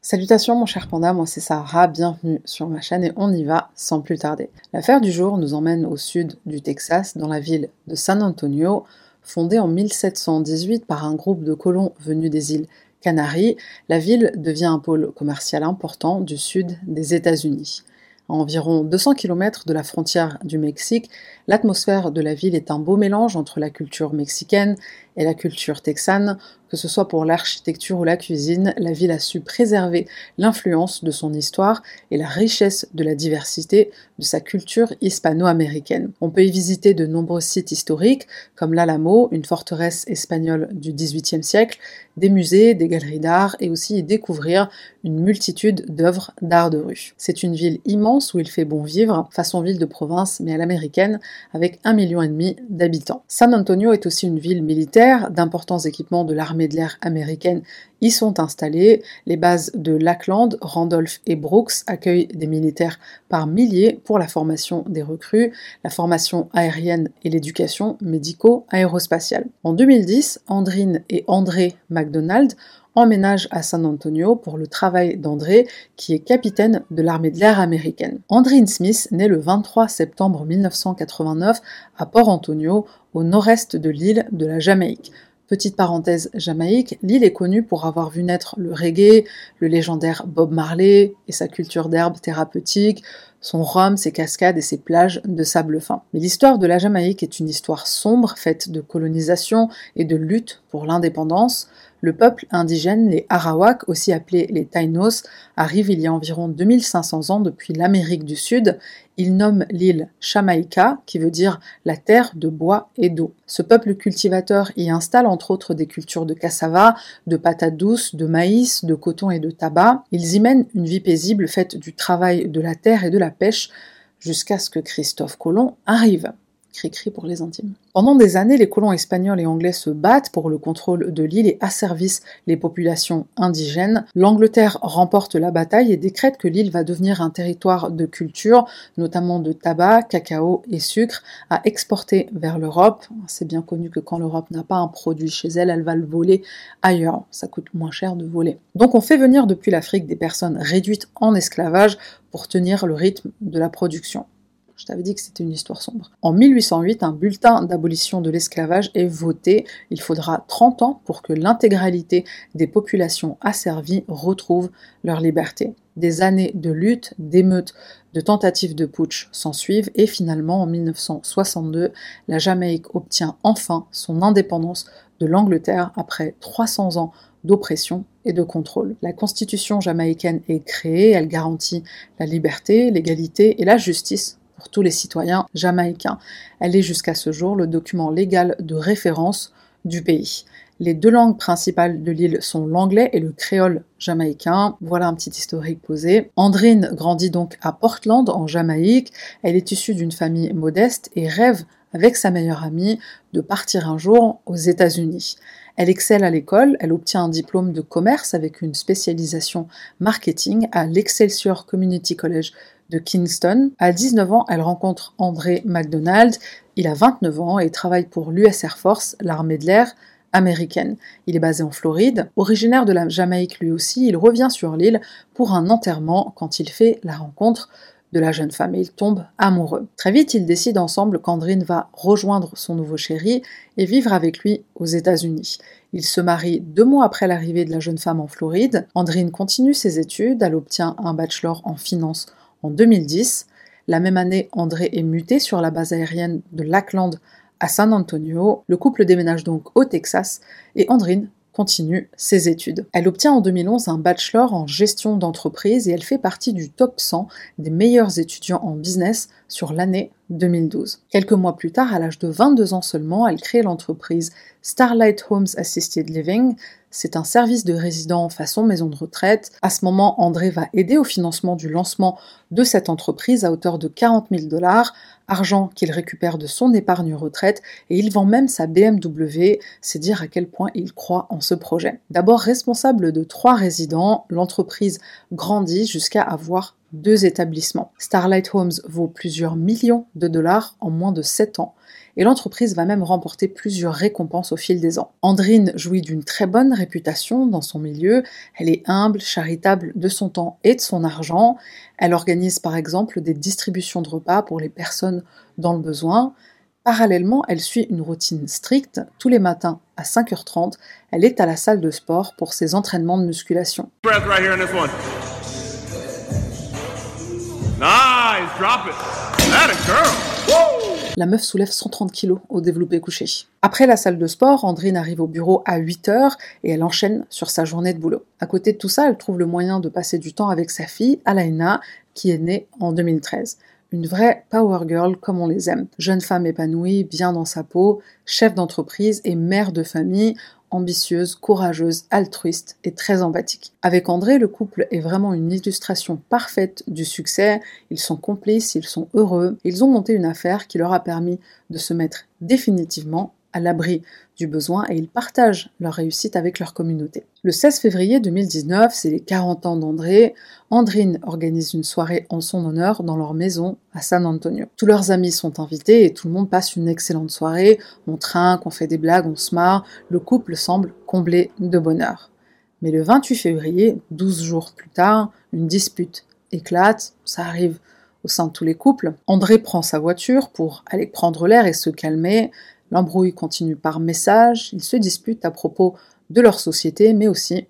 Salutations mon cher panda, moi c'est Sarah, bienvenue sur ma chaîne et on y va sans plus tarder. L'affaire du jour nous emmène au sud du Texas, dans la ville de San Antonio, fondée en 1718 par un groupe de colons venus des îles Canaries, la ville devient un pôle commercial important du sud des États-Unis. À environ 200 km de la frontière du Mexique, l'atmosphère de la ville est un beau mélange entre la culture mexicaine et la culture texane, que ce soit pour l'architecture ou la cuisine, la ville a su préserver l'influence de son histoire et la richesse de la diversité de sa culture hispano-américaine. On peut y visiter de nombreux sites historiques, comme l'Alamo, une forteresse espagnole du XVIIIe siècle, des musées, des galeries d'art et aussi y découvrir une multitude d'œuvres d'art de rue. C'est une ville immense où il fait bon vivre, façon ville de province mais à l'américaine, avec un million et demi d'habitants. San Antonio est aussi une ville militaire, d'importants équipements de l'armée de l'air américaine y sont installés. Les bases de Lackland, Randolph et Brooks accueillent des militaires par milliers pour la formation des recrues, la formation aérienne et l'éducation médico-aérospatiale. En 2010, Andrine et André McDonald emménagent à San Antonio pour le travail d'André, qui est capitaine de l'armée de l'air américaine. Andrine Smith naît le 23 septembre 1989 à Port Antonio, au nord-est de l'île de la Jamaïque. Petite parenthèse jamaïque, l'île est connue pour avoir vu naître le reggae, le légendaire Bob Marley et sa culture d'herbes thérapeutiques, son rhum, ses cascades et ses plages de sable fin. Mais l'histoire de la Jamaïque est une histoire sombre, faite de colonisation et de lutte pour l'indépendance. Le peuple indigène, les Arawaks, aussi appelés les Tainos, arrive il y a environ 2500 ans depuis l'Amérique du Sud. Il nomme l'île Jamaïca, qui veut dire la terre de bois et d'eau. Ce peuple cultivateur y installe entre autres des cultures de cassava, de patates douces, de maïs, de coton et de tabac. Ils y mènent une vie paisible faite du travail de la terre et de la pêche, jusqu'à ce que Christophe Colomb arrive. Cri-cri pour les intimes. Pendant des années, les colons espagnols et anglais se battent pour le contrôle de l'île et asservissent les populations indigènes. L'Angleterre remporte la bataille et décrète que l'île va devenir un territoire de culture, notamment de tabac, cacao et sucre, à exporter vers l'Europe. C'est bien connu que quand l'Europe n'a pas un produit chez elle, elle va le voler ailleurs. Ça coûte moins cher de voler. Donc on fait venir depuis l'Afrique des personnes réduites en esclavage pour tenir le rythme de la production. Je t'avais dit que c'était une histoire sombre. En 1808, un bulletin d'abolition de l'esclavage est voté. Il faudra 30 ans pour que l'intégralité des populations asservies retrouvent leur liberté. Des années de lutte, d'émeutes, de tentatives de putsch s'ensuivent et finalement en 1962, la Jamaïque obtient enfin son indépendance de l'Angleterre après 300 ans d'oppression et de contrôle. La constitution jamaïcaine est créée, elle garantit la liberté, l'égalité et la justice tous les citoyens jamaïcains. Elle est jusqu'à ce jour le document légal de référence du pays. Les deux langues principales de l'île sont l'anglais et le créole jamaïcain. Voilà un petit historique posé. Andrine grandit donc à Portland, en Jamaïque. Elle est issue d'une famille modeste et rêve, avec sa meilleure amie, de partir un jour aux États-Unis. Elle excelle à l'école, elle obtient un diplôme de commerce avec une spécialisation marketing à l'Excelsior Community College de Kingston. À 19 ans, elle rencontre André McDonald. Il a 29 ans et travaille pour l'US Air Force, l'armée de l'air américaine. Il est basé en Floride. Originaire de la Jamaïque lui aussi, il revient sur l'île pour un enterrement quand il fait la rencontre de la jeune femme et ils amoureux. Très vite, ils décident ensemble qu'Andrine va rejoindre son nouveau chéri et vivre avec lui aux États-Unis. Ils se marient deux mois après l'arrivée de la jeune femme en Floride. Andrine continue ses études, elle obtient un bachelor en finance en 2010. La même année, André est muté sur la base aérienne de Lackland à San Antonio. Le couple déménage donc au Texas et Andrine continue ses études. Elle obtient en 2011 un bachelor en gestion d'entreprise et elle fait partie du top 100 des meilleurs étudiants en business sur l'année 2012. Quelques mois plus tard, à l'âge de 22 ans seulement, elle crée l'entreprise Starlight Homes Assisted Living. C'est un service de résidents façon maison de retraite. À ce moment, André va aider au financement du lancement de cette entreprise à hauteur de 40 000 dollars, argent qu'il récupère de son épargne retraite, et il vend même sa BMW, c'est dire à quel point il croit en ce projet. D'abord responsable de trois résidents, l'entreprise grandit jusqu'à avoir deux établissements. Starlight Homes vaut plusieurs millions de dollars en moins de 7 ans et l'entreprise va même remporter plusieurs récompenses au fil des ans. Andrine jouit d'une très bonne réputation dans son milieu, elle est humble, charitable de son temps et de son argent, elle organise par exemple des distributions de repas pour les personnes dans le besoin, Parallèlement, elle suit une routine stricte. Tous les matins à 5h30, elle est à la salle de sport pour ses entraînements de musculation. La meuf soulève 130 kg au développé couché. Après la salle de sport, Andrine arrive au bureau à 8h et elle enchaîne sur sa journée de boulot. À côté de tout ça, elle trouve le moyen de passer du temps avec sa fille, Alaina, qui est née en 2013 une vraie power girl comme on les aime. Jeune femme épanouie, bien dans sa peau, chef d'entreprise et mère de famille, ambitieuse, courageuse, altruiste et très empathique. Avec André, le couple est vraiment une illustration parfaite du succès. Ils sont complices, ils sont heureux. Ils ont monté une affaire qui leur a permis de se mettre définitivement à l'abri du besoin et ils partagent leur réussite avec leur communauté. Le 16 février 2019, c'est les 40 ans d'André. Andrine organise une soirée en son honneur dans leur maison à San Antonio. Tous leurs amis sont invités et tout le monde passe une excellente soirée. On trinque, on fait des blagues, on se marre. Le couple semble comblé de bonheur. Mais le 28 février, 12 jours plus tard, une dispute éclate. Ça arrive au sein de tous les couples. André prend sa voiture pour aller prendre l'air et se calmer. L'embrouille continue par message, ils se disputent à propos de leur société, mais aussi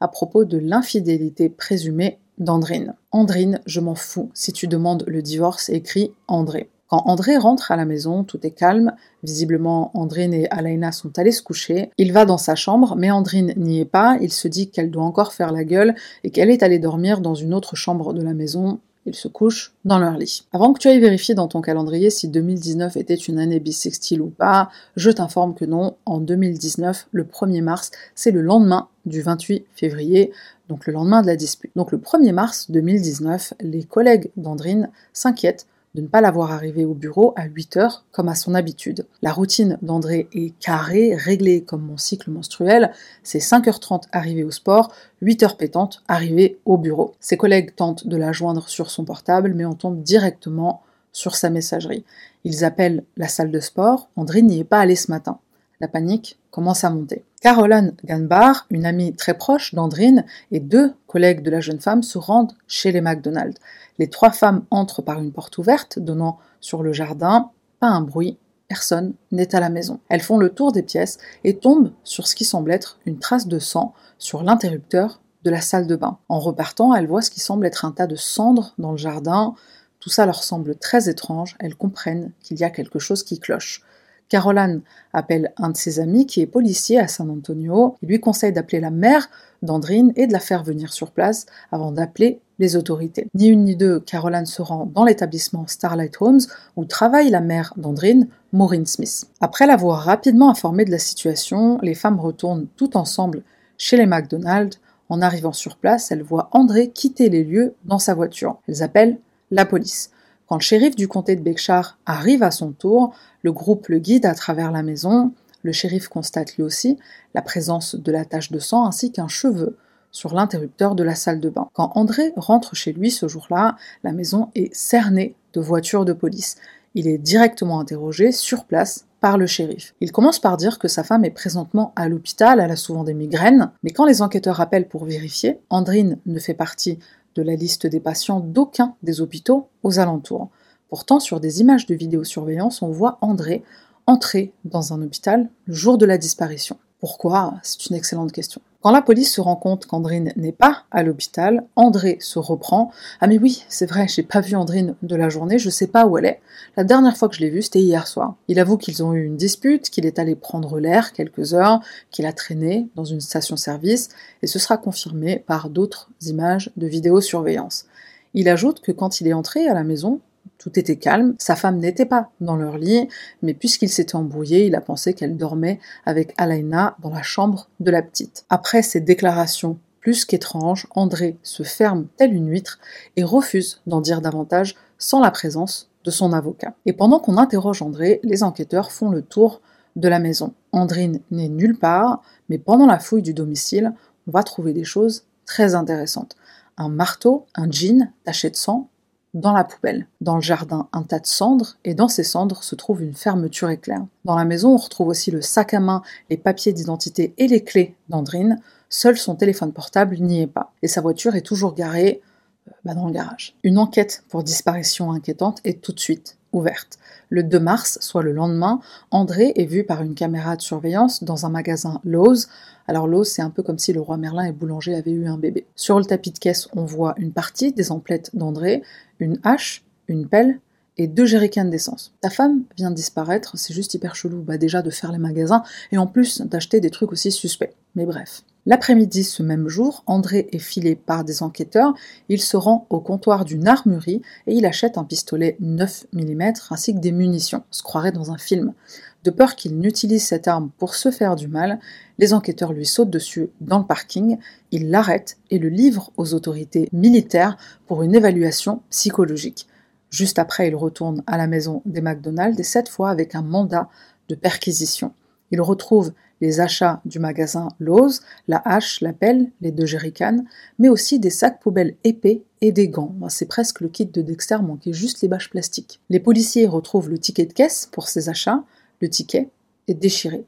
à propos de l'infidélité présumée d'Andrine. Andrine, je m'en fous si tu demandes le divorce, écrit André. Quand André rentre à la maison, tout est calme. Visiblement, Andrine et Alaina sont allés se coucher. Il va dans sa chambre, mais Andrine n'y est pas. Il se dit qu'elle doit encore faire la gueule et qu'elle est allée dormir dans une autre chambre de la maison. Ils se couchent dans leur lit. Avant que tu ailles vérifier dans ton calendrier si 2019 était une année bissextile ou pas, je t'informe que non, en 2019, le 1er mars, c'est le lendemain du 28 février, donc le lendemain de la dispute. Donc le 1er mars 2019, les collègues d'Andrine s'inquiètent de ne pas l'avoir arrivé au bureau à 8 heures comme à son habitude. La routine d'André est carrée, réglée comme mon cycle menstruel. C'est 5h30 arrivé au sport, 8h pétante arrivé au bureau. Ses collègues tentent de la joindre sur son portable, mais on tombe directement sur sa messagerie. Ils appellent la salle de sport. André n'y est pas allé ce matin. La panique commence à monter. Caroline Ganbar, une amie très proche d'Andrine, et deux collègues de la jeune femme se rendent chez les McDonald's. Les trois femmes entrent par une porte ouverte donnant sur le jardin. Pas un bruit, personne n'est à la maison. Elles font le tour des pièces et tombent sur ce qui semble être une trace de sang sur l'interrupteur de la salle de bain. En repartant, elles voient ce qui semble être un tas de cendres dans le jardin. Tout ça leur semble très étrange. Elles comprennent qu'il y a quelque chose qui cloche. Caroline appelle un de ses amis qui est policier à San Antonio. Il lui conseille d'appeler la mère d'Andrine et de la faire venir sur place avant d'appeler les autorités. Ni une ni deux, Caroline se rend dans l'établissement Starlight Homes où travaille la mère d'Andrine, Maureen Smith. Après l'avoir rapidement informée de la situation, les femmes retournent toutes ensemble chez les McDonald's. En arrivant sur place, elles voient André quitter les lieux dans sa voiture. Elles appellent la police. Quand le shérif du comté de Berkshire arrive à son tour, le groupe le guide à travers la maison. Le shérif constate lui aussi la présence de la tache de sang ainsi qu'un cheveu sur l'interrupteur de la salle de bain. Quand André rentre chez lui ce jour-là, la maison est cernée de voitures de police. Il est directement interrogé sur place par le shérif. Il commence par dire que sa femme est présentement à l'hôpital, elle a souvent des migraines, mais quand les enquêteurs appellent pour vérifier, Andrine ne fait partie de la liste des patients d'aucun des hôpitaux aux alentours. Pourtant, sur des images de vidéosurveillance, on voit André entrer dans un hôpital le jour de la disparition. Pourquoi? C'est une excellente question. Quand la police se rend compte qu'Andrine n'est pas à l'hôpital, André se reprend. Ah mais oui, c'est vrai, j'ai pas vu Andrine de la journée, je sais pas où elle est. La dernière fois que je l'ai vue, c'était hier soir. Il avoue qu'ils ont eu une dispute, qu'il est allé prendre l'air quelques heures, qu'il a traîné dans une station-service, et ce sera confirmé par d'autres images de vidéosurveillance. Il ajoute que quand il est entré à la maison, tout était calme, sa femme n'était pas dans leur lit, mais puisqu'il s'était embrouillé, il a pensé qu'elle dormait avec Alaina dans la chambre de la petite. Après ces déclarations plus qu'étranges, André se ferme telle une huître et refuse d'en dire davantage sans la présence de son avocat. Et pendant qu'on interroge André, les enquêteurs font le tour de la maison. Andrine n'est nulle part, mais pendant la fouille du domicile, on va trouver des choses très intéressantes. un marteau, un jean taché de sang, dans la poubelle. Dans le jardin, un tas de cendres, et dans ces cendres se trouve une fermeture éclair. Dans la maison, on retrouve aussi le sac à main, les papiers d'identité et les clés d'Andrine. Seul son téléphone portable n'y est pas. Et sa voiture est toujours garée euh, bah, dans le garage. Une enquête pour disparition inquiétante est tout de suite ouverte. Le 2 mars, soit le lendemain, André est vu par une caméra de surveillance dans un magasin Lowe's. Alors Lowe's, c'est un peu comme si le roi Merlin et Boulanger avaient eu un bébé. Sur le tapis de caisse, on voit une partie des emplettes d'André, une hache, une pelle et deux jerrycans d'essence. Ta femme vient de disparaître, c'est juste hyper chelou, bah déjà de faire les magasins et en plus d'acheter des trucs aussi suspects. Mais bref. L'après-midi ce même jour, André est filé par des enquêteurs, il se rend au comptoir d'une armurerie et il achète un pistolet 9 mm ainsi que des munitions, on se croirait dans un film. De peur qu'il n'utilise cette arme pour se faire du mal, les enquêteurs lui sautent dessus dans le parking, ils l'arrêtent et le livrent aux autorités militaires pour une évaluation psychologique. Juste après, il retourne à la maison des McDonald's et cette fois avec un mandat de perquisition. Il retrouve les achats du magasin Lowe's, la hache, la pelle, les deux jerrycans, mais aussi des sacs poubelles épais et des gants. C'est presque le kit de Dexter, manquait juste les bâches plastiques. Les policiers retrouvent le ticket de caisse pour ces achats, le ticket est déchiré.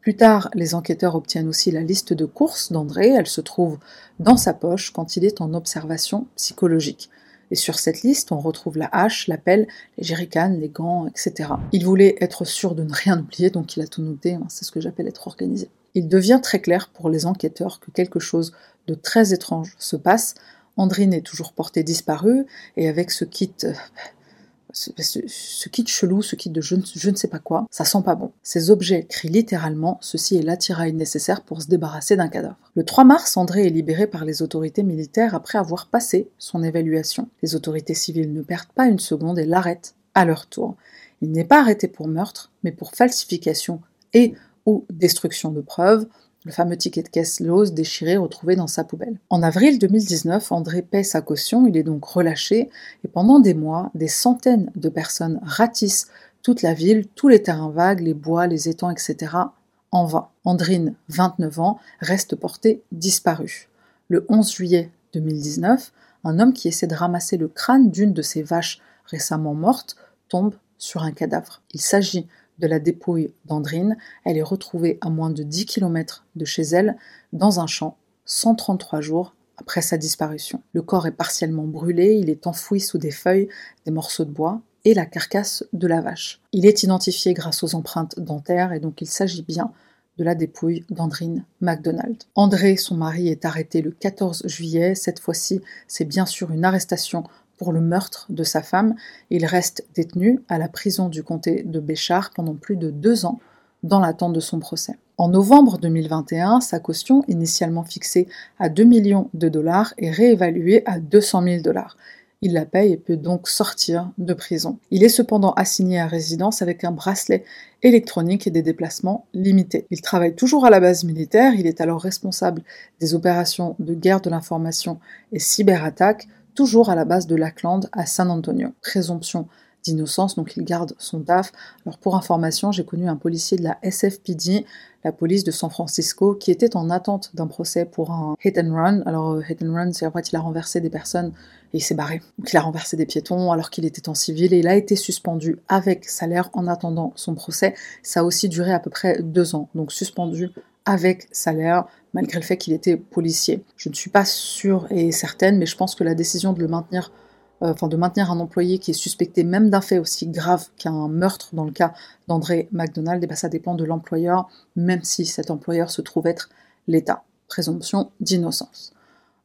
Plus tard, les enquêteurs obtiennent aussi la liste de courses d'André, elle se trouve dans sa poche quand il est en observation psychologique. Et sur cette liste, on retrouve la hache, la pelle, les jerrycans, les gants, etc. Il voulait être sûr de ne rien oublier, donc il a tout noté, hein, c'est ce que j'appelle être organisé. Il devient très clair pour les enquêteurs que quelque chose de très étrange se passe. Andrine est toujours portée disparue, et avec ce kit ce, kit chelou, ce kit de je ne, sais pas quoi, ça sent pas bon. Ces objets crient littéralement ceci est l'attirail nécessaire pour se débarrasser d'un cadavre. Le 3 mars, André est libéré par les autorités militaires après avoir passé son évaluation. Les autorités civiles ne perdent pas une seconde et l'arrêtent à leur tour. Il n'est pas arrêté pour meurtre, mais pour falsification et ou destruction de preuves, le fameux ticket de caisse Lowe's déchiré retrouvé dans sa poubelle. En avril 2019, André paie sa caution, il est donc relâché, et pendant des mois, des centaines de personnes ratissent toute la ville, tous les terrains vagues, les bois, les étangs, etc. en vain. Andrine, 29 ans, reste portée disparue. Le 11 juillet 2019, un homme qui essaie de ramasser le crâne d'une de ses vaches récemment mortes tombe sur un cadavre. Il s'agit de la dépouille d'Andrine, elle est retrouvée à moins de 10 km de chez elle, dans un champ, 133 jours après sa disparition. Le corps est partiellement brûlé, il est enfoui sous des feuilles, des morceaux de bois et la carcasse de la vache. Il est identifié grâce aux empreintes dentaires et donc il s'agit bien de la dépouille d'Andrine MacDonald. André, son mari, est arrêté le 14 juillet. Cette fois-ci, c'est bien sûr une arrestation pour le meurtre de sa femme. Il reste détenu à la prison du comté de Béchard pendant plus de deux ans dans l'attente de son procès. En novembre 2021, sa caution, initialement fixée à 2 millions de dollars, est réévaluée à 200 000 dollars. Il la paye et peut donc sortir de prison. Il est cependant assigné à résidence avec un bracelet électronique et des déplacements limités. Il travaille toujours à la base militaire, il est alors responsable des opérations de guerre de l'information et cyberattaques toujours à la base de Lackland à San Antonio. Présomption d'innocence, donc il garde son taf. Alors pour information, j'ai connu un policier de la SFPD, la police de San Francisco, qui était en attente d'un procès pour un hit and run. Alors euh, hit and run, c'est en fait il a renversé des personnes et il s'est barré. Donc il a renversé des piétons alors qu'il était en civil et il a été suspendu avec salaire en attendant son procès. Ça a aussi duré à peu près deux ans, donc suspendu avec salaire, malgré le fait qu'il était policier. Je ne suis pas sûre et certaine, mais je pense que la décision de le maintenir, enfin de maintenir un employé qui est suspecté même d'un fait aussi grave qu'un meurtre dans le cas d'André eh ben, ça dépend de l'employeur, même si cet employeur se trouve être l'État. Présomption d'innocence.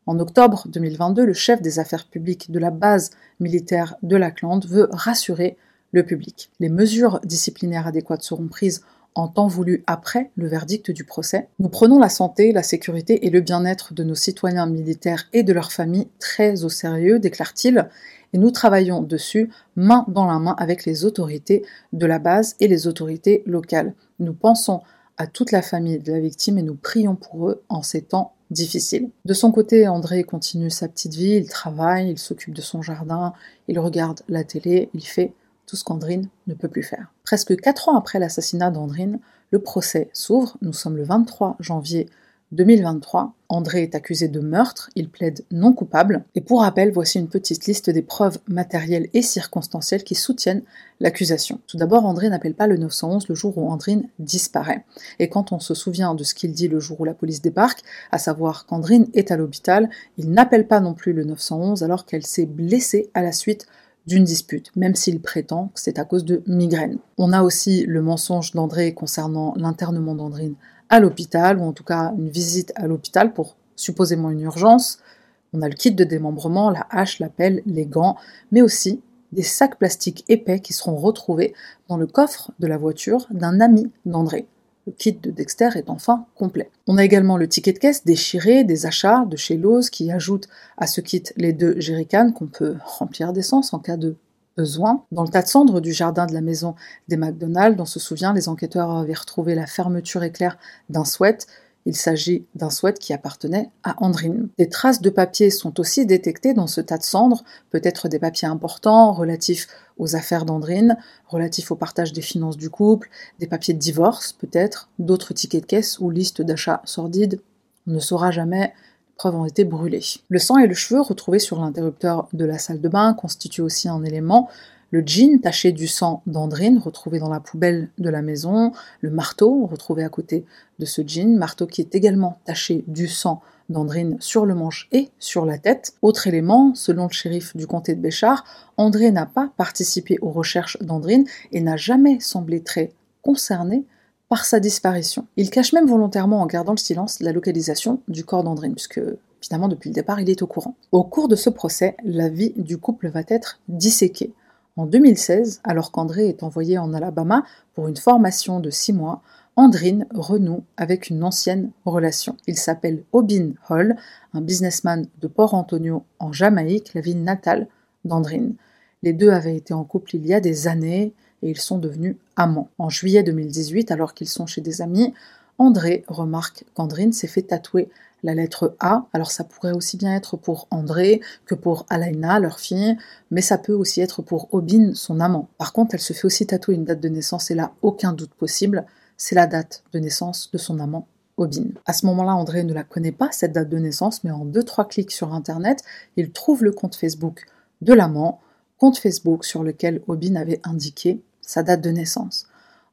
En octobre 2022, le chef des affaires publiques de la base militaire de Lackland veut rassurer le public. Les mesures disciplinaires adéquates seront prises en temps voulu après le verdict du procès. Nous prenons la santé, la sécurité et le bien-être de nos citoyens militaires et de leurs familles très au sérieux, déclare-t-il, et nous travaillons dessus main dans la main avec les autorités de la base et les autorités locales. Nous pensons à toute la famille de la victime et nous prions pour eux en ces temps difficiles. De son côté, André continue sa petite vie, il travaille, il s'occupe de son jardin, il regarde la télé, il fait tout ce qu'Andrine ne peut plus faire. Presque quatre ans après l'assassinat d'Andrine, le procès s'ouvre, nous sommes le 23 janvier 2023. André est accusé de meurtre, il plaide non coupable. Et pour rappel, voici une petite liste des preuves matérielles et circonstancielles qui soutiennent l'accusation. Tout d'abord, André n'appelle pas le 911 le jour où Andrine disparaît. Et quand on se souvient de ce qu'il dit le jour où la police débarque, à savoir qu'Andrine est à l'hôpital, il n'appelle pas non plus le 911 alors qu'elle s'est blessée à la suite d'une dispute, même s'il prétend que c'est à cause de migraines. On a aussi le mensonge d'André concernant l'internement d'Andrine à l'hôpital, ou en tout cas une visite à l'hôpital pour supposément une urgence. On a le kit de démembrement, la hache, la pelle, les gants, mais aussi des sacs plastiques épais qui seront retrouvés dans le coffre de la voiture d'un ami d'André. Le kit de Dexter est enfin complet. On a également le ticket de caisse déchiré des achats de chez Lowe's qui ajoute à ce kit les deux jerrycans qu'on peut remplir d'essence en cas de besoin. Dans le tas de cendres du jardin de la maison des McDonald's, on se souvient, les enquêteurs avaient retrouvé la fermeture éclair d'un sweat il s'agit d'un sweat qui appartenait à Andrine. Des traces de papier sont aussi détectées dans ce tas de cendres, peut-être des papiers importants relatifs aux affaires d'Andrine, relatifs au partage des finances du couple, des papiers de divorce peut-être, d'autres tickets de caisse ou listes d'achats sordides. On ne saura jamais, preuves ont été brûlées. Le sang et le cheveu retrouvés sur l'interrupteur de la salle de bain constituent aussi un élément le jean taché du sang d'Andrine, retrouvé dans la poubelle de la maison, le marteau retrouvé à côté de ce jean, marteau qui est également taché du sang d'Andrine sur le manche et sur la tête. Autre élément, selon le shérif du comté de Béchard, André n'a pas participé aux recherches d'Andrine et n'a jamais semblé très concerné par sa disparition. Il cache même volontairement en gardant le silence la localisation du corps d'Andrine, puisque finalement depuis le départ il est au courant. Au cours de ce procès, la vie du couple va être disséquée. En 2016, alors qu'André est envoyé en Alabama pour une formation de six mois, Andrine renoue avec une ancienne relation. Il s'appelle Obin Hall, un businessman de Port Antonio en Jamaïque, la ville natale d'Andrine. Les deux avaient été en couple il y a des années et ils sont devenus amants. En juillet 2018, alors qu'ils sont chez des amis, André remarque qu'Andrine s'est fait tatouer la lettre A. Alors ça pourrait aussi bien être pour André que pour Alaina, leur fille, mais ça peut aussi être pour Obin, son amant. Par contre, elle se fait aussi tatouer une date de naissance et là, aucun doute possible, c'est la date de naissance de son amant. Obin. À ce moment-là, André ne la connaît pas, cette date de naissance, mais en deux trois clics sur Internet, il trouve le compte Facebook de l'amant, compte Facebook sur lequel Obin avait indiqué sa date de naissance.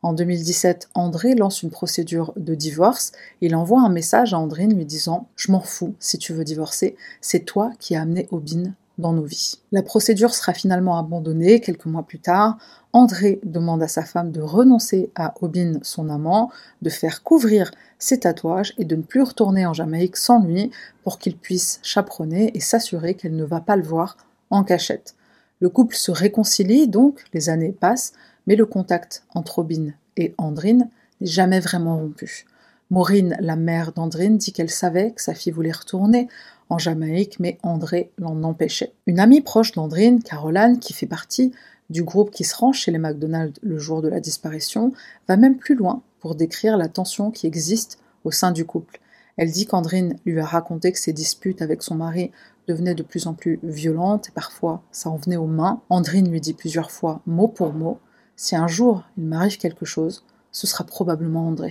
En 2017, André lance une procédure de divorce. Il envoie un message à Andrine lui disant Je m'en fous si tu veux divorcer, c'est toi qui as amené Obin dans nos vies. La procédure sera finalement abandonnée quelques mois plus tard. André demande à sa femme de renoncer à Obin, son amant, de faire couvrir ses tatouages et de ne plus retourner en Jamaïque sans lui pour qu'il puisse chaperonner et s'assurer qu'elle ne va pas le voir en cachette. Le couple se réconcilie donc, les années passent, mais le contact entre Robin et Andrine n'est jamais vraiment rompu. Maureen, la mère d'Andrine, dit qu'elle savait que sa fille voulait retourner en Jamaïque, mais André l'en empêchait. Une amie proche d'Andrine, Caroline, qui fait partie du groupe qui se rend chez les McDonald's le jour de la disparition, va même plus loin pour décrire la tension qui existe au sein du couple. Elle dit qu'Andrine lui a raconté que ses disputes avec son mari devenaient de plus en plus violentes et parfois ça en venait aux mains. Andrine lui dit plusieurs fois, mot pour mot, si un jour il m'arrive quelque chose, ce sera probablement André.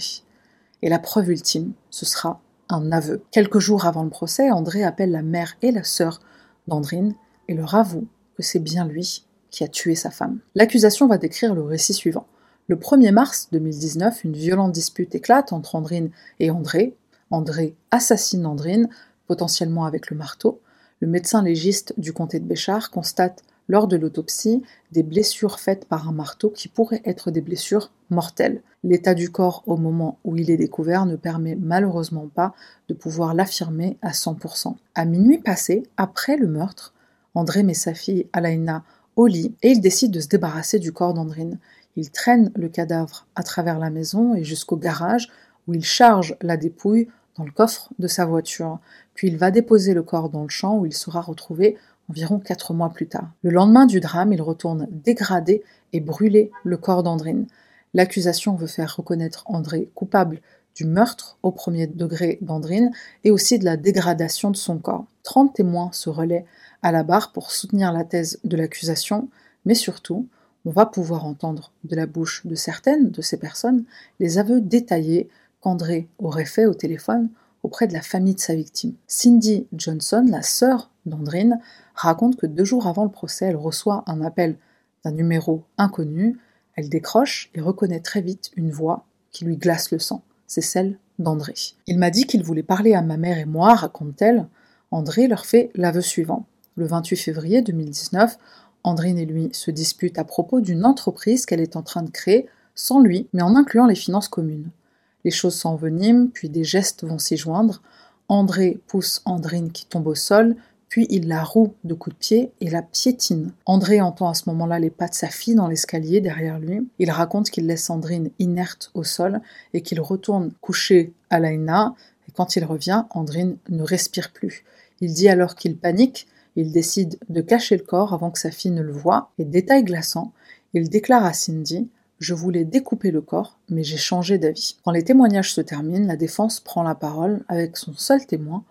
Et la preuve ultime, ce sera un aveu. Quelques jours avant le procès, André appelle la mère et la sœur d'Andrine et leur avoue que c'est bien lui qui a tué sa femme. L'accusation va décrire le récit suivant. Le 1er mars 2019, une violente dispute éclate entre Andrine et André. André assassine Andrine, potentiellement avec le marteau. Le médecin légiste du comté de Béchard constate lors de l'autopsie des blessures faites par un marteau qui pourraient être des blessures mortelles. L'état du corps au moment où il est découvert ne permet malheureusement pas de pouvoir l'affirmer à 100%. À minuit passé, après le meurtre, André met sa fille Alaina au lit et il décide de se débarrasser du corps d'Andrine. Il traîne le cadavre à travers la maison et jusqu'au garage où il charge la dépouille dans le coffre de sa voiture. Puis il va déposer le corps dans le champ où il sera retrouvé environ quatre mois plus tard. Le lendemain du drame, il retourne dégrader et brûler le corps d'Andrine. L'accusation veut faire reconnaître André coupable du meurtre au premier degré d'Andrine et aussi de la dégradation de son corps. Trente témoins se relaient à la barre pour soutenir la thèse de l'accusation, mais surtout, on va pouvoir entendre de la bouche de certaines de ces personnes les aveux détaillés qu'André aurait fait au téléphone auprès de la famille de sa victime. Cindy Johnson, la sœur d'Andrine, raconte que deux jours avant le procès, elle reçoit un appel d'un numéro inconnu. Elle décroche et reconnaît très vite une voix qui lui glace le sang. C'est celle d'André. Il m'a dit qu'il voulait parler à ma mère et moi, raconte-t-elle. André leur fait l'aveu suivant. Le 28 février 2019, Andrine et lui se disputent à propos d'une entreprise qu'elle est en train de créer sans lui, mais en incluant les finances communes. Les choses s'enveniment, puis des gestes vont s'y joindre. André pousse Andrine qui tombe au sol, puis il la roue de coups de pied et la piétine. André entend à ce moment-là les pas de sa fille dans l'escalier derrière lui. Il raconte qu'il laisse Andrine inerte au sol et qu'il retourne coucher à l'Aina. Et quand il revient, Andrine ne respire plus. Il dit alors qu'il panique. Il décide de cacher le corps avant que sa fille ne le voie. Et détail glaçant, il déclare à Cindy je voulais découper le corps, mais j'ai changé d'avis. Quand les témoignages se terminent, la défense prend la parole avec son seul témoin,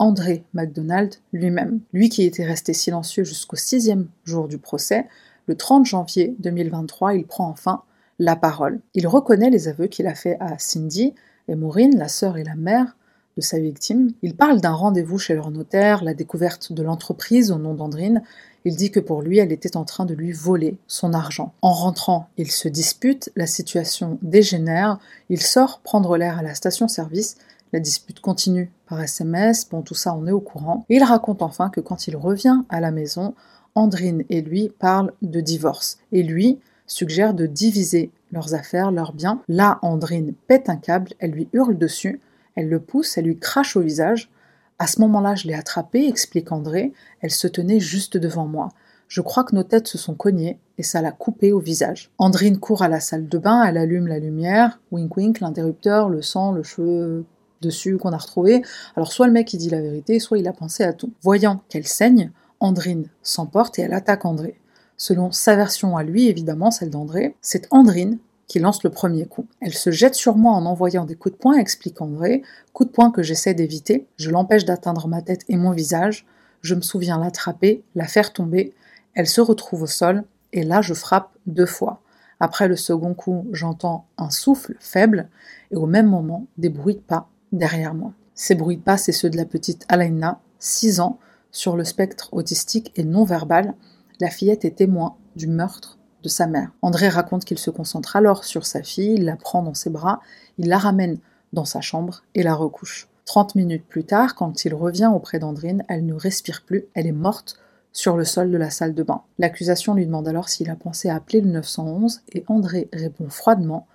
André MacDonald lui-même. Lui qui était resté silencieux jusqu'au sixième jour du procès, le 30 janvier 2023, il prend enfin la parole. Il reconnaît les aveux qu'il a faits à Cindy et Maureen, la sœur et la mère de sa victime. Il parle d'un rendez-vous chez leur notaire, la découverte de l'entreprise au nom d'Andrine. Il dit que pour lui, elle était en train de lui voler son argent. En rentrant, il se dispute, la situation dégénère, il sort prendre l'air à la station-service la dispute continue par SMS, bon tout ça on est au courant. Et il raconte enfin que quand il revient à la maison, Andrine et lui parlent de divorce. Et lui suggère de diviser leurs affaires, leurs biens. Là, Andrine pète un câble, elle lui hurle dessus, elle le pousse, elle lui crache au visage. À ce moment-là, je l'ai attrapée, explique André, elle se tenait juste devant moi. Je crois que nos têtes se sont cognées et ça l'a coupé au visage. Andrine court à la salle de bain, elle allume la lumière, wink wink, l'interrupteur, le sang, le cheveu dessus qu'on a retrouvé. Alors soit le mec il dit la vérité, soit il a pensé à tout. Voyant qu'elle saigne, Andrine s'emporte et elle attaque André. Selon sa version à lui, évidemment, celle d'André, c'est Andrine qui lance le premier coup. Elle se jette sur moi en envoyant des coups de poing, explique André, coups de poing que j'essaie d'éviter, je l'empêche d'atteindre ma tête et mon visage, je me souviens l'attraper, la faire tomber, elle se retrouve au sol, et là je frappe deux fois. Après le second coup, j'entends un souffle faible, et au même moment, des bruits de pas derrière moi. Ces bruits de pas, c'est ceux de la petite Alaina, 6 ans, sur le spectre autistique et non verbal. La fillette est témoin du meurtre de sa mère. André raconte qu'il se concentre alors sur sa fille, il la prend dans ses bras, il la ramène dans sa chambre et la recouche. Trente minutes plus tard, quand il revient auprès d'Andrine, elle ne respire plus, elle est morte sur le sol de la salle de bain. L'accusation lui demande alors s'il a pensé à appeler le 911 et André répond froidement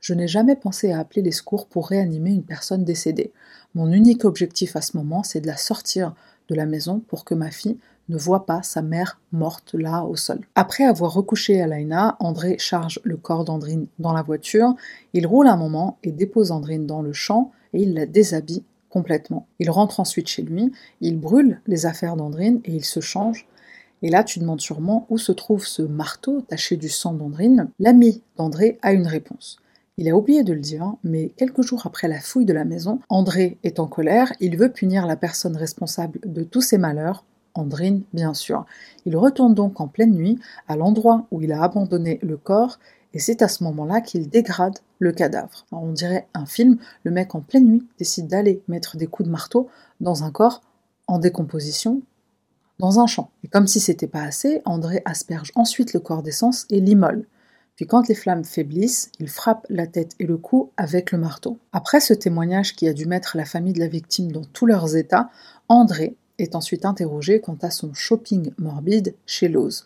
je n'ai jamais pensé à appeler les secours pour réanimer une personne décédée. Mon unique objectif à ce moment, c'est de la sortir de la maison pour que ma fille ne voit pas sa mère morte là au sol. Après avoir recouché Alaina, André charge le corps d'Andrine dans la voiture, il roule un moment et dépose Andrine dans le champ et il la déshabille complètement. Il rentre ensuite chez lui, il brûle les affaires d'Andrine et il se change. Et là, tu demandes sûrement où se trouve ce marteau taché du sang d'Andrine. L'ami d'André a une réponse. Il a oublié de le dire, mais quelques jours après la fouille de la maison, André est en colère, il veut punir la personne responsable de tous ses malheurs, Andrine bien sûr. Il retourne donc en pleine nuit à l'endroit où il a abandonné le corps et c'est à ce moment-là qu'il dégrade le cadavre. on dirait un film, le mec en pleine nuit décide d'aller mettre des coups de marteau dans un corps en décomposition dans un champ. Et comme si c'était pas assez, André asperge ensuite le corps d'essence et l'immole. Puis quand les flammes faiblissent, il frappe la tête et le cou avec le marteau. Après ce témoignage qui a dû mettre la famille de la victime dans tous leurs états, André est ensuite interrogé quant à son shopping morbide chez Lowe's.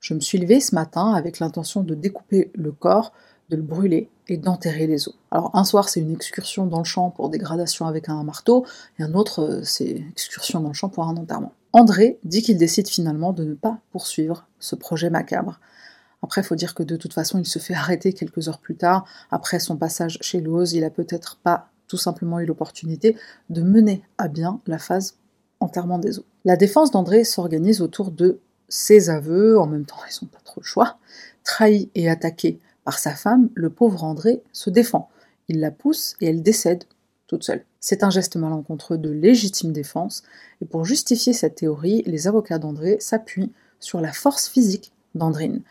Je me suis levé ce matin avec l'intention de découper le corps, de le brûler et d'enterrer les os. Alors un soir c'est une excursion dans le champ pour dégradation avec un marteau, et un autre euh, c'est excursion dans le champ pour un enterrement. André dit qu'il décide finalement de ne pas poursuivre ce projet macabre. Après, il faut dire que de toute façon, il se fait arrêter quelques heures plus tard. Après son passage chez Lowe's, il a peut-être pas tout simplement eu l'opportunité de mener à bien la phase enterrement des eaux. La défense d'André s'organise autour de ses aveux, en même temps ils n'ont pas trop le choix. Trahi et attaqué par sa femme, le pauvre André se défend. Il la pousse et elle décède toute seule. C'est un geste malencontreux de légitime défense, et pour justifier cette théorie, les avocats d'André s'appuient sur la force physique d'Andrine.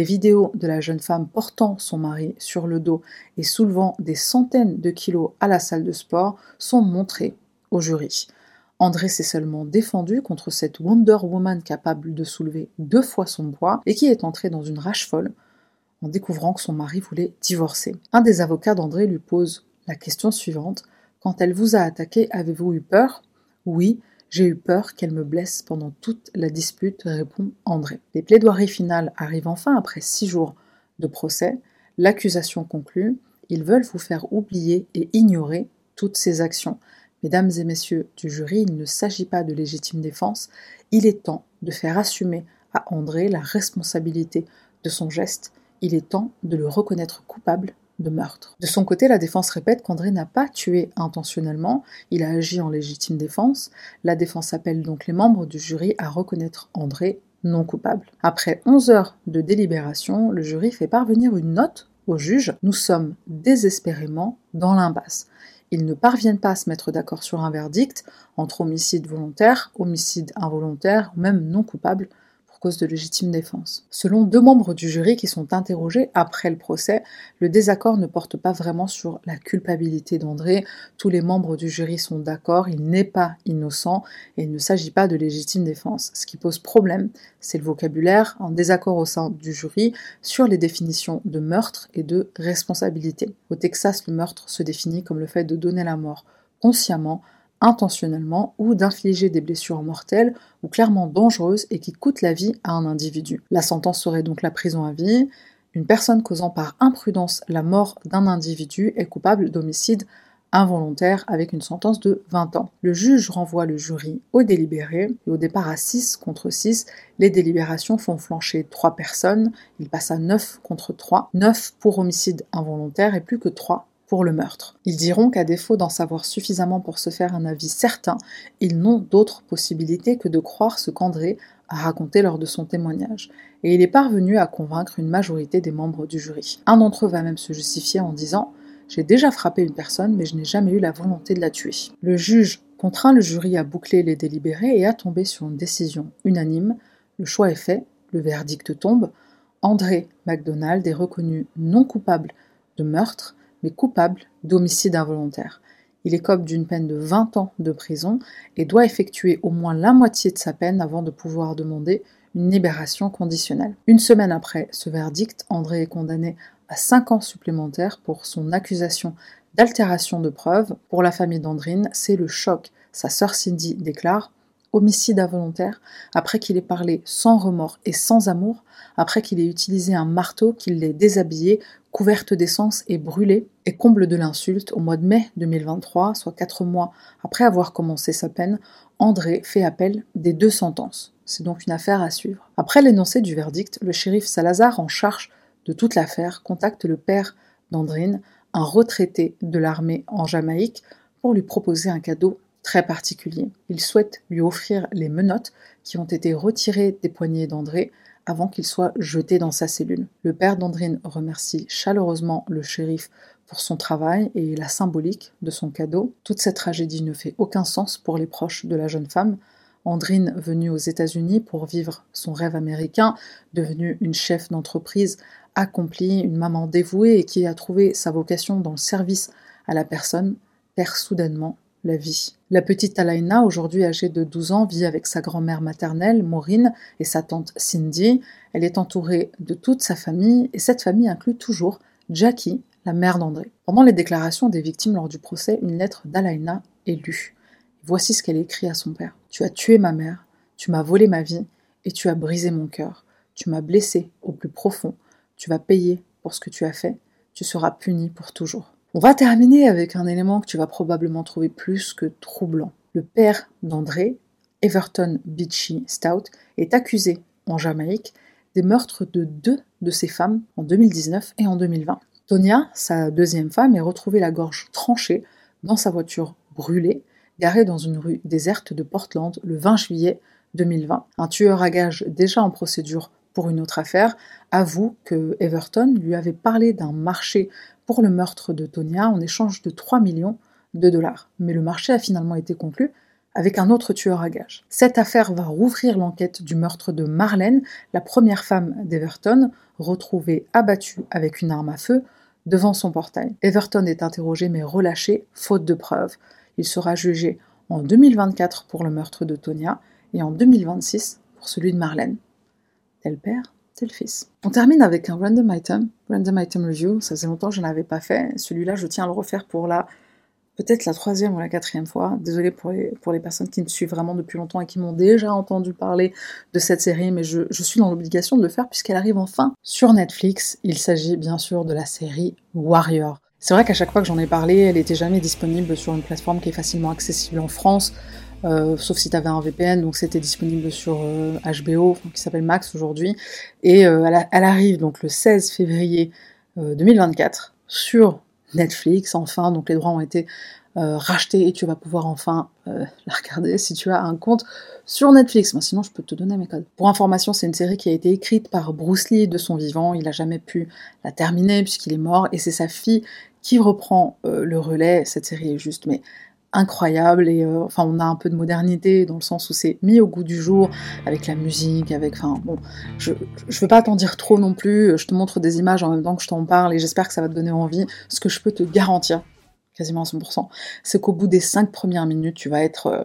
Des vidéos de la jeune femme portant son mari sur le dos et soulevant des centaines de kilos à la salle de sport sont montrées au jury. André s'est seulement défendu contre cette Wonder Woman capable de soulever deux fois son poids et qui est entrée dans une rage folle en découvrant que son mari voulait divorcer. Un des avocats d'André lui pose la question suivante. Quand elle vous a attaqué, avez-vous eu peur? Oui, j'ai eu peur qu'elle me blesse pendant toute la dispute, répond André. Les plaidoiries finales arrivent enfin après six jours de procès. L'accusation conclut. Ils veulent vous faire oublier et ignorer toutes ces actions. Mesdames et messieurs du jury, il ne s'agit pas de légitime défense. Il est temps de faire assumer à André la responsabilité de son geste. Il est temps de le reconnaître coupable de son côté, la défense répète qu'André n'a pas tué intentionnellement, il a agi en légitime défense. La défense appelle donc les membres du jury à reconnaître André non coupable. Après 11 heures de délibération, le jury fait parvenir une note au juge. Nous sommes désespérément dans l'impasse. Ils ne parviennent pas à se mettre d'accord sur un verdict entre homicide volontaire, homicide involontaire, ou même non coupable cause de légitime défense. Selon deux membres du jury qui sont interrogés après le procès, le désaccord ne porte pas vraiment sur la culpabilité d'André. Tous les membres du jury sont d'accord, il n'est pas innocent et il ne s'agit pas de légitime défense. Ce qui pose problème, c'est le vocabulaire, un désaccord au sein du jury sur les définitions de meurtre et de responsabilité. Au Texas, le meurtre se définit comme le fait de donner la mort consciemment intentionnellement ou d'infliger des blessures mortelles ou clairement dangereuses et qui coûtent la vie à un individu. La sentence serait donc la prison à vie. Une personne causant par imprudence la mort d'un individu est coupable d'homicide involontaire avec une sentence de 20 ans. Le juge renvoie le jury au délibéré et au départ à 6 contre 6, les délibérations font flancher 3 personnes, il passe à 9 contre 3, 9 pour homicide involontaire et plus que 3 pour le meurtre. Ils diront qu'à défaut d'en savoir suffisamment pour se faire un avis certain, ils n'ont d'autre possibilité que de croire ce qu'André a raconté lors de son témoignage. Et il est parvenu à convaincre une majorité des membres du jury. Un d'entre eux va même se justifier en disant J'ai déjà frappé une personne, mais je n'ai jamais eu la volonté de la tuer. Le juge contraint le jury à boucler les délibérés et à tomber sur une décision unanime. Le choix est fait, le verdict tombe. André MacDonald est reconnu non coupable de meurtre mais coupable d'homicide involontaire. Il écope d'une peine de 20 ans de prison et doit effectuer au moins la moitié de sa peine avant de pouvoir demander une libération conditionnelle. Une semaine après ce verdict, André est condamné à 5 ans supplémentaires pour son accusation d'altération de preuves. Pour la famille d'Andrine, c'est le choc. Sa sœur Cindy déclare homicide involontaire, après qu'il ait parlé sans remords et sans amour, après qu'il ait utilisé un marteau, qu'il l'ait déshabillée, couverte d'essence et brûlée, et comble de l'insulte, au mois de mai 2023, soit quatre mois après avoir commencé sa peine, André fait appel des deux sentences. C'est donc une affaire à suivre. Après l'énoncé du verdict, le shérif Salazar, en charge de toute l'affaire, contacte le père d'Andrine, un retraité de l'armée en Jamaïque, pour lui proposer un cadeau très particulier. Il souhaite lui offrir les menottes qui ont été retirées des poignets d'André avant qu'il soit jeté dans sa cellule. Le père d'Andrine remercie chaleureusement le shérif pour son travail et la symbolique de son cadeau. Toute cette tragédie ne fait aucun sens pour les proches de la jeune femme. Andrine, venue aux États-Unis pour vivre son rêve américain, devenue une chef d'entreprise accomplie, une maman dévouée et qui a trouvé sa vocation dans le service à la personne, perd soudainement la vie. La petite Alaina, aujourd'hui âgée de 12 ans, vit avec sa grand-mère maternelle, Maureen, et sa tante Cindy. Elle est entourée de toute sa famille, et cette famille inclut toujours Jackie, la mère d'André. Pendant les déclarations des victimes lors du procès, une lettre d'Alaina est lue. Voici ce qu'elle écrit à son père. Tu as tué ma mère, tu m'as volé ma vie, et tu as brisé mon cœur. Tu m'as blessé au plus profond. Tu vas payer pour ce que tu as fait. Tu seras puni pour toujours. On va terminer avec un élément que tu vas probablement trouver plus que troublant. Le père d'André, Everton Beachy Stout, est accusé en Jamaïque des meurtres de deux de ses femmes en 2019 et en 2020. Tonia, sa deuxième femme, est retrouvée la gorge tranchée dans sa voiture brûlée, garée dans une rue déserte de Portland le 20 juillet 2020. Un tueur à gages déjà en procédure pour une autre affaire avoue que Everton lui avait parlé d'un marché pour le meurtre de Tonia en échange de 3 millions de dollars. Mais le marché a finalement été conclu avec un autre tueur à gages. Cette affaire va rouvrir l'enquête du meurtre de Marlène, la première femme d'Everton, retrouvée abattue avec une arme à feu devant son portail. Everton est interrogé mais relâché, faute de preuves. Il sera jugé en 2024 pour le meurtre de Tonia et en 2026 pour celui de Marlène. Tel père, On termine avec un random item, random item review. Ça faisait longtemps que je n'avais pas fait. Celui-là, je tiens à le refaire pour la peut-être la troisième ou la quatrième fois. Désolée pour les, pour les personnes qui me suivent vraiment depuis longtemps et qui m'ont déjà entendu parler de cette série, mais je, je suis dans l'obligation de le faire puisqu'elle arrive enfin sur Netflix. Il s'agit bien sûr de la série Warrior. C'est vrai qu'à chaque fois que j'en ai parlé, elle était jamais disponible sur une plateforme qui est facilement accessible en France. Euh, sauf si tu avais un VPN, donc c'était disponible sur HBO, euh, qui s'appelle Max aujourd'hui. Et euh, elle, arrive donc le 16 février 2024 sur Netflix, enfin, donc les droits ont été rachetés et tu vas pouvoir enfin la regarder si tu as un compte sur Netflix. Sinon, je peux te donner mes codes. Pour information, c'est une série qui a été écrite par Bruce Lee de son vivant. Il n'a jamais pu la terminer puisqu'il est mort et c'est sa fille qui reprend le relais. Cette série est juste, mais incroyable et euh, enfin on a un peu de modernité dans le sens où c'est mis au goût du jour avec la musique avec enfin bon je je veux pas t'en dire trop non plus. Je te montre des images en même temps que je t'en parle et j'espère que ça va te donner envie. Ce que je peux te garantir quasiment à 100% c'est qu'au bout des cinq premières minutes tu vas être euh,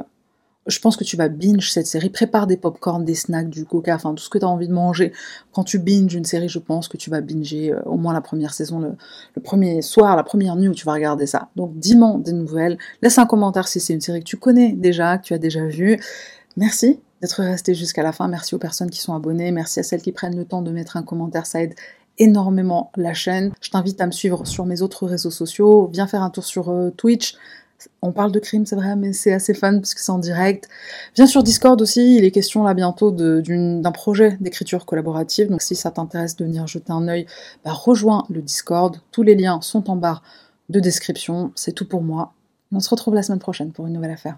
je pense que tu vas binge cette série. Prépare des pop-corn, des snacks, du coca, enfin tout ce que tu as envie de manger. Quand tu binges une série, je pense que tu vas binger euh, au moins la première saison, le, premier soir, la première nuit où tu vas regarder ça. Donc dis-moi des nouvelles. Laisse un commentaire si c'est une série que tu connais déjà, que tu as déjà vue. Merci d'être resté jusqu'à la fin. Merci aux personnes qui sont abonnées. Merci à celles qui prennent le temps de mettre un commentaire. Ça aide énormément la chaîne. Je t'invite à me suivre sur mes autres réseaux sociaux. Viens faire un tour sur euh, Twitch. On parle de crime, c'est vrai, mais c'est assez fun parce que c'est en direct. Viens sur Discord aussi, il est question là bientôt d'un projet d'écriture collaborative. Donc si ça t'intéresse de venir jeter un œil, bah, rejoins le Discord. Tous les liens sont en barre de description. C'est tout pour moi. On se retrouve la semaine prochaine pour une nouvelle affaire.